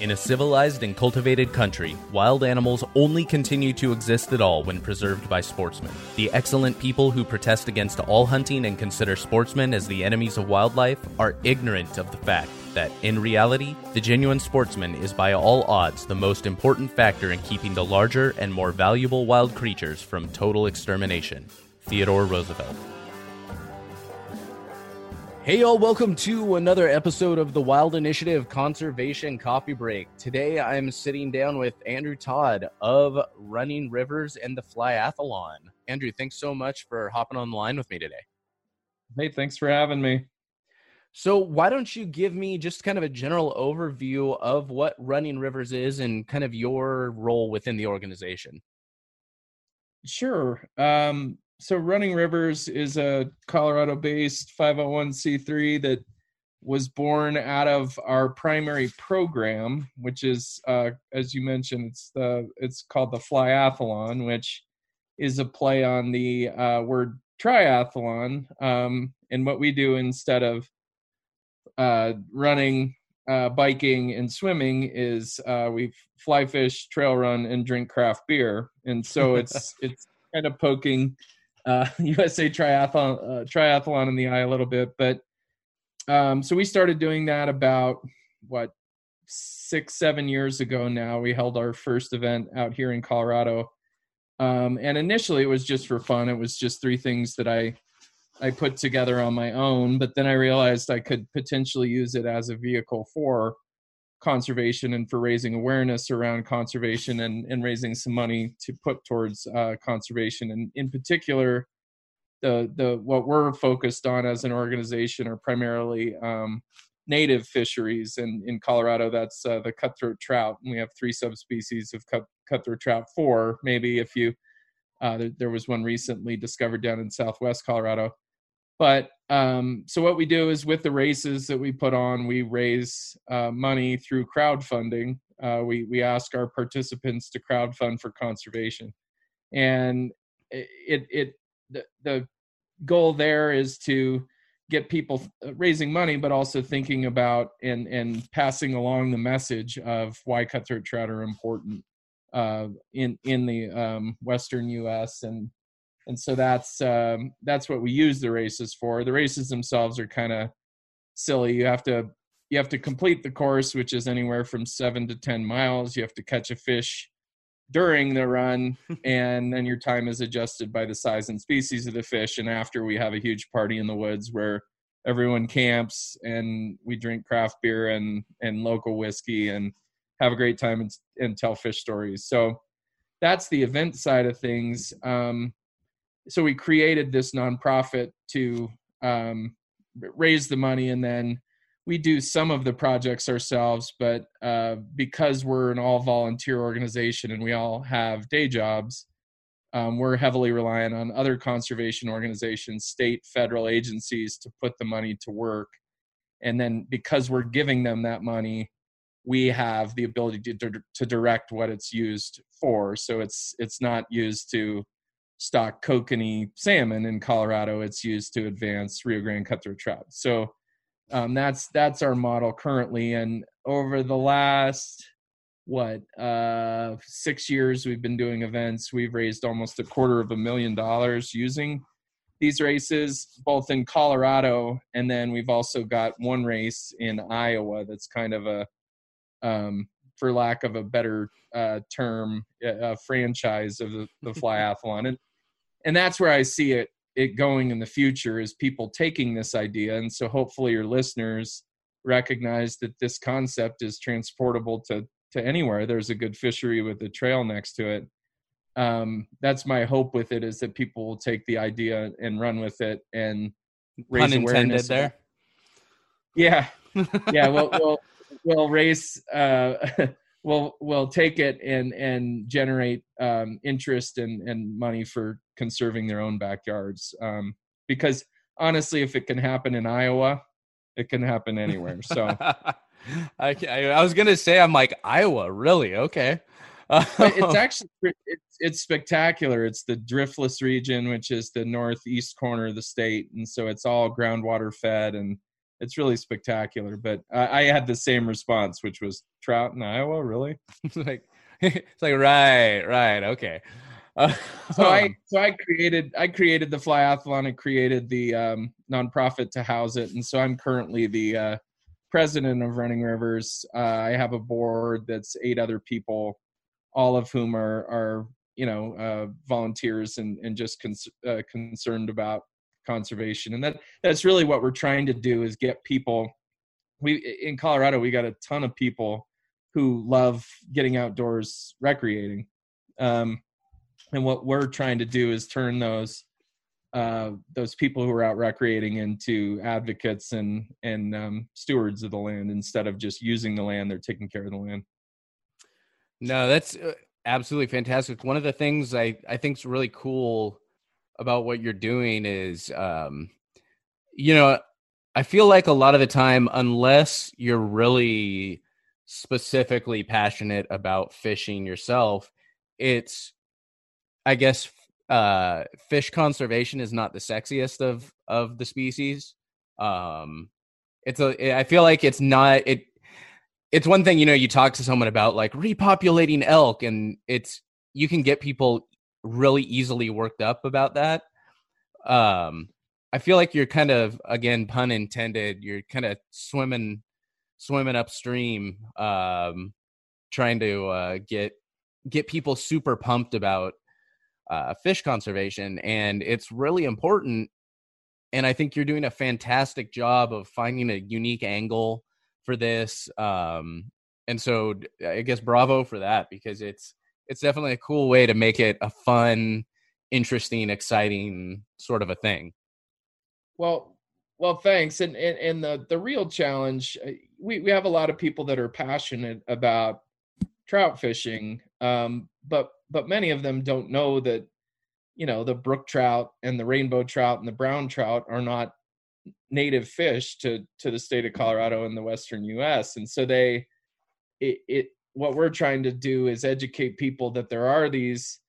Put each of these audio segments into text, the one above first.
In a civilized and cultivated country, wild animals only continue to exist at all when preserved by sportsmen. The excellent people who protest against all hunting and consider sportsmen as the enemies of wildlife are ignorant of the fact that, in reality, the genuine sportsman is by all odds the most important factor in keeping the larger and more valuable wild creatures from total extermination. Theodore Roosevelt. Hey, y'all, welcome to another episode of the Wild Initiative Conservation Coffee Break. Today I'm sitting down with Andrew Todd of Running Rivers and the Flyathlon. Andrew, thanks so much for hopping on the line with me today. Hey, thanks for having me. So, why don't you give me just kind of a general overview of what Running Rivers is and kind of your role within the organization? Sure. Um, so Running Rivers is a Colorado-based 501c3 that was born out of our primary program, which is, uh, as you mentioned, it's the it's called the Flyathlon, which is a play on the uh, word triathlon. Um, and what we do instead of uh, running, uh, biking, and swimming is uh, we fly fish, trail run, and drink craft beer. And so it's it's kind of poking uh, USA Triathlon uh, Triathlon in the eye a little bit, but um, so we started doing that about what six seven years ago now. We held our first event out here in Colorado, um, and initially it was just for fun. It was just three things that I I put together on my own, but then I realized I could potentially use it as a vehicle for conservation and for raising awareness around conservation and, and raising some money to put towards uh, conservation. And in particular, the the what we're focused on as an organization are primarily um, native fisheries. And in Colorado, that's uh, the cutthroat trout. And we have three subspecies of cut, cutthroat trout. Four, maybe if you uh, there, there was one recently discovered down in Southwest Colorado. But um, so what we do is with the races that we put on, we raise uh, money through crowdfunding. Uh, we we ask our participants to crowdfund for conservation, and it it the, the goal there is to get people uh, raising money, but also thinking about and and passing along the message of why cutthroat trout are important uh, in in the um, Western U.S. and and so that's um, that's what we use the races for. The races themselves are kind of silly. You have to you have to complete the course, which is anywhere from seven to ten miles. You have to catch a fish during the run, and then your time is adjusted by the size and species of the fish. And after, we have a huge party in the woods where everyone camps and we drink craft beer and and local whiskey and have a great time and, and tell fish stories. So that's the event side of things. Um, so we created this nonprofit to um, raise the money and then we do some of the projects ourselves, but uh, because we're an all volunteer organization and we all have day jobs, um, we're heavily reliant on other conservation organizations, state, federal agencies to put the money to work. And then because we're giving them that money, we have the ability to, to direct what it's used for. So it's it's not used to stock kokanee salmon in Colorado. It's used to advance Rio Grande cutthroat trout. So um, that's that's our model currently. And over the last what uh, six years, we've been doing events. We've raised almost a quarter of a million dollars using these races, both in Colorado and then we've also got one race in Iowa that's kind of a um, for lack of a better uh, term, a franchise of the, the flyathlon. And and that's where I see it it going in the future is people taking this idea, and so hopefully your listeners recognize that this concept is transportable to to anywhere. There's a good fishery with a trail next to it. Um, that's my hope with it is that people will take the idea and run with it and raise Pun awareness. there. Yeah, yeah. We'll we'll, we'll raise. Uh, we'll we'll take it and and generate um, interest and and money for conserving their own backyards. Um, because honestly, if it can happen in Iowa, it can happen anywhere. So I, I was gonna say I'm like Iowa, really? Okay. it's actually it's, it's spectacular. It's the driftless region, which is the northeast corner of the state, and so it's all groundwater fed and it's really spectacular. But I, I had the same response, which was trout in Iowa. Really? it's like it's like right, right, okay. Uh, so I so I created I created the flyathlon and created the um, nonprofit to house it, and so I'm currently the uh, president of Running Rivers. Uh, I have a board that's eight other people, all of whom are are you know uh, volunteers and and just cons- uh, concerned about conservation. And that that's really what we're trying to do is get people we in colorado we got a ton of people who love getting outdoors recreating. Um, and what we're trying to do is turn those uh, those people who are out recreating into advocates and and um, stewards of the land instead of just using the land they're taking care of the land. No that's uh, absolutely fantastic. One of the things i i think is really cool about what you're doing is um you know i feel like a lot of the time unless you're really specifically passionate about fishing yourself it's i guess uh fish conservation is not the sexiest of of the species. Um it's a i feel like it's not it it's one thing you know you talk to someone about like repopulating elk and it's you can get people really easily worked up about that. Um, I feel like you're kind of again pun intended. You're kind of swimming swimming upstream, um, trying to uh, get get people super pumped about uh, fish conservation, and it's really important. And I think you're doing a fantastic job of finding a unique angle for this. Um, and so I guess bravo for that because it's it's definitely a cool way to make it a fun, interesting, exciting sort of a thing. Well, well, thanks. And and, and the the real challenge, uh, we we have a lot of people that are passionate about trout fishing, um, but but many of them don't know that you know the brook trout and the rainbow trout and the brown trout are not native fish to to the state of Colorado and the western US and so they it, it what we're trying to do is educate people that there are these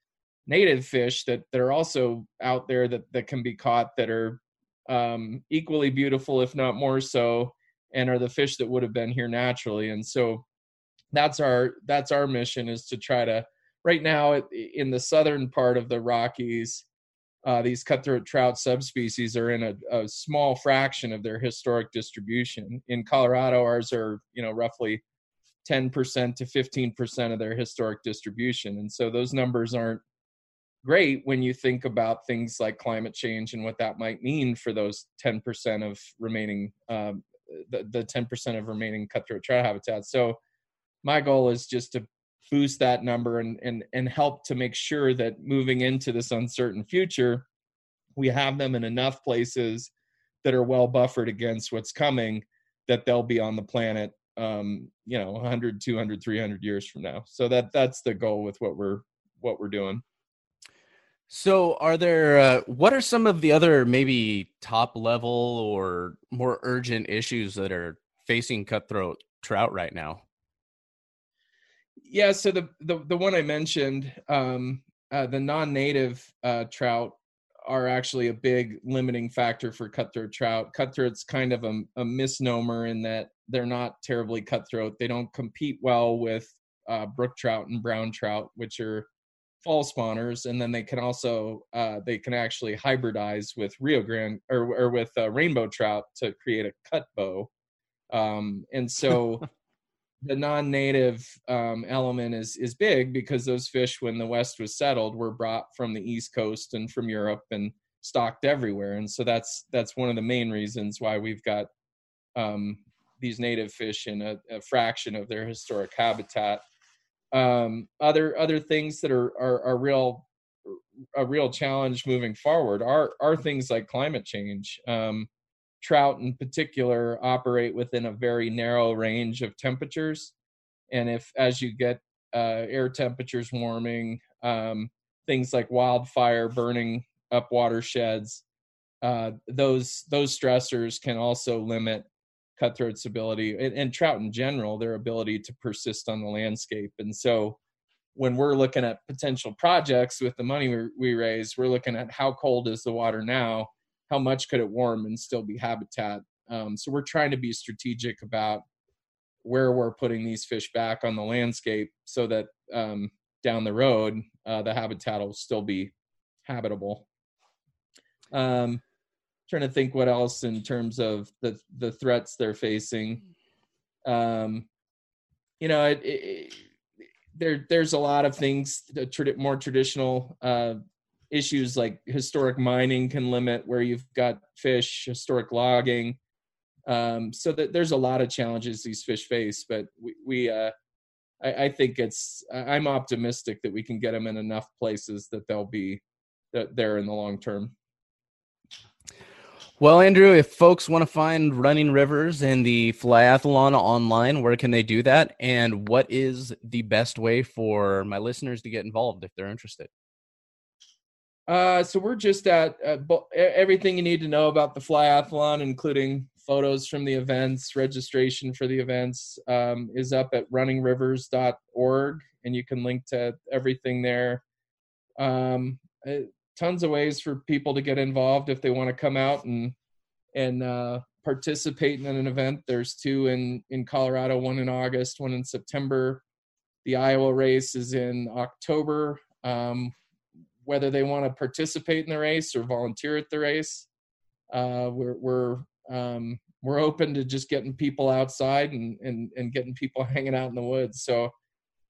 native fish that that are also out there that that can be caught that are um, equally beautiful, if not more so, and are the fish that would have been here naturally. And so that's our that's our mission is to try to right now in the southern part of the Rockies. Uh, these cutthroat trout subspecies are in a, a small fraction of their historic distribution. In Colorado, ours are you know roughly 10% to 15% of their historic distribution. And so those numbers aren't great when you think about things like climate change and what that might mean for those 10% of remaining, um, the, the 10% of remaining cutthroat trout habitats. So my goal is just to boost that number and, and, and help to make sure that moving into this uncertain future, we have them in enough places that are well buffered against what's coming that they'll be on the planet um you know 100 200 300 years from now so that that's the goal with what we're what we're doing so, are there uh, what are some of the other maybe top level or more urgent issues that are facing cutthroat trout right now? Yeah, so the the, the one I mentioned, um, uh, the non-native uh, trout are actually a big limiting factor for cutthroat trout. Cutthroat's kind of a, a misnomer in that they're not terribly cutthroat. They don't compete well with uh, brook trout and brown trout, which are fall spawners, and then they can also uh, they can actually hybridize with Rio Grande or, or with uh, rainbow trout to create a cut bow. Um, and so the non-native um, element is is big because those fish, when the West was settled, were brought from the East Coast and from Europe and stocked everywhere. And so that's that's one of the main reasons why we've got um, these native fish in a, a fraction of their historic habitat um, other other things that are, are are real a real challenge moving forward are are things like climate change. Um, trout, in particular, operate within a very narrow range of temperatures, and if as you get uh, air temperatures warming, um, things like wildfire burning up watersheds, uh, those those stressors can also limit cutthroat's ability and, and trout in general their ability to persist on the landscape. And so when we're looking at potential projects with the money we, we raise we're looking at how cold is the water now how much could it warm and still be habitat um, so we're trying to be strategic about where we're putting these fish back on the landscape so that um, down the road uh, the habitat will still be habitable um, trying to think what else in terms of the the threats they're facing. Um, you know, it, it, there there's a lot of things. More traditional uh, issues like historic mining can limit where you've got fish, historic logging. Um, so that there's a lot of challenges these fish face, but we, we uh, I, I, think it's I'm optimistic that we can get them in enough places that they'll be there in the long term. Well, Andrew, if folks want to find Running Rivers and the Flyathlon online, where can they do that? And what is the best way for my listeners to get involved if they're interested? Uh, so we're just at uh, everything you need to know about the Flyathlon, including photos from the events, registration for the events, um, is up at runningrivers.org, and you can link to everything there. Um, tons of ways for people to get involved if they want to come out and and uh, participate in an event. There's two in in Colorado, one in August, one in September. The Iowa race is in October. Um, whether they want to participate in the race or volunteer at the race, uh, we're we're um, we're open to just getting people outside and and and getting people hanging out in the woods. So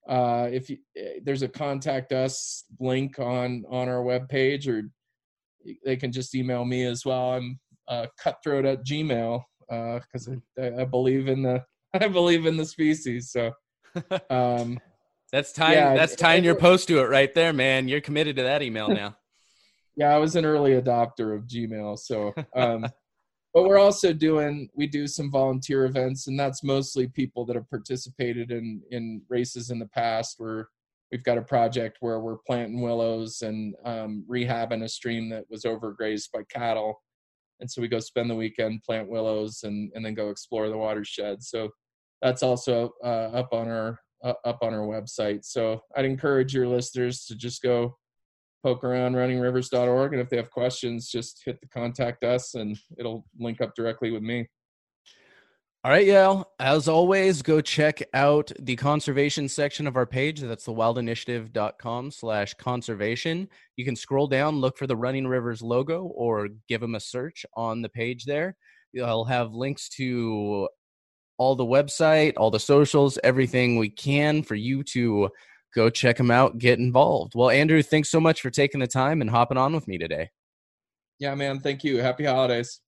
uh, if you, eh, there's a contact us link on on our webpage or they can just email me as well i'm uh, cutthroat at gmail because uh, I, I, believe in the i believe in the species so um, that's tying yeah, that's tying your post to it right there man. You're committed to that email now. Yeah i was an early adopter of gmail so um, but we're also doing we do some volunteer events and that's mostly people that have participated in in races in the past where we've got a project where we're planting willows and um, rehabbing a stream that was overgrazed by cattle. And so we go spend the weekend plant willows and and then go explore the watershed. So that's also uh, up on our uh, up on our website so i'd encourage your listeners to just go poke around runningrivers.org. And if they have questions, just hit the contact us and it'll link up directly with me. All right, y'all. As always, go check out the conservation section of our page. That's the wildinitiative.com slash conservation. You can scroll down, look for the Running Rivers logo, or give them a search on the page there. I'll have links to all the website, all the socials, everything we can for you to go check them out, get involved. Well, Andrew, thanks so much for taking the time and hopping on with me today. Yeah, man. Thank you. Happy holidays.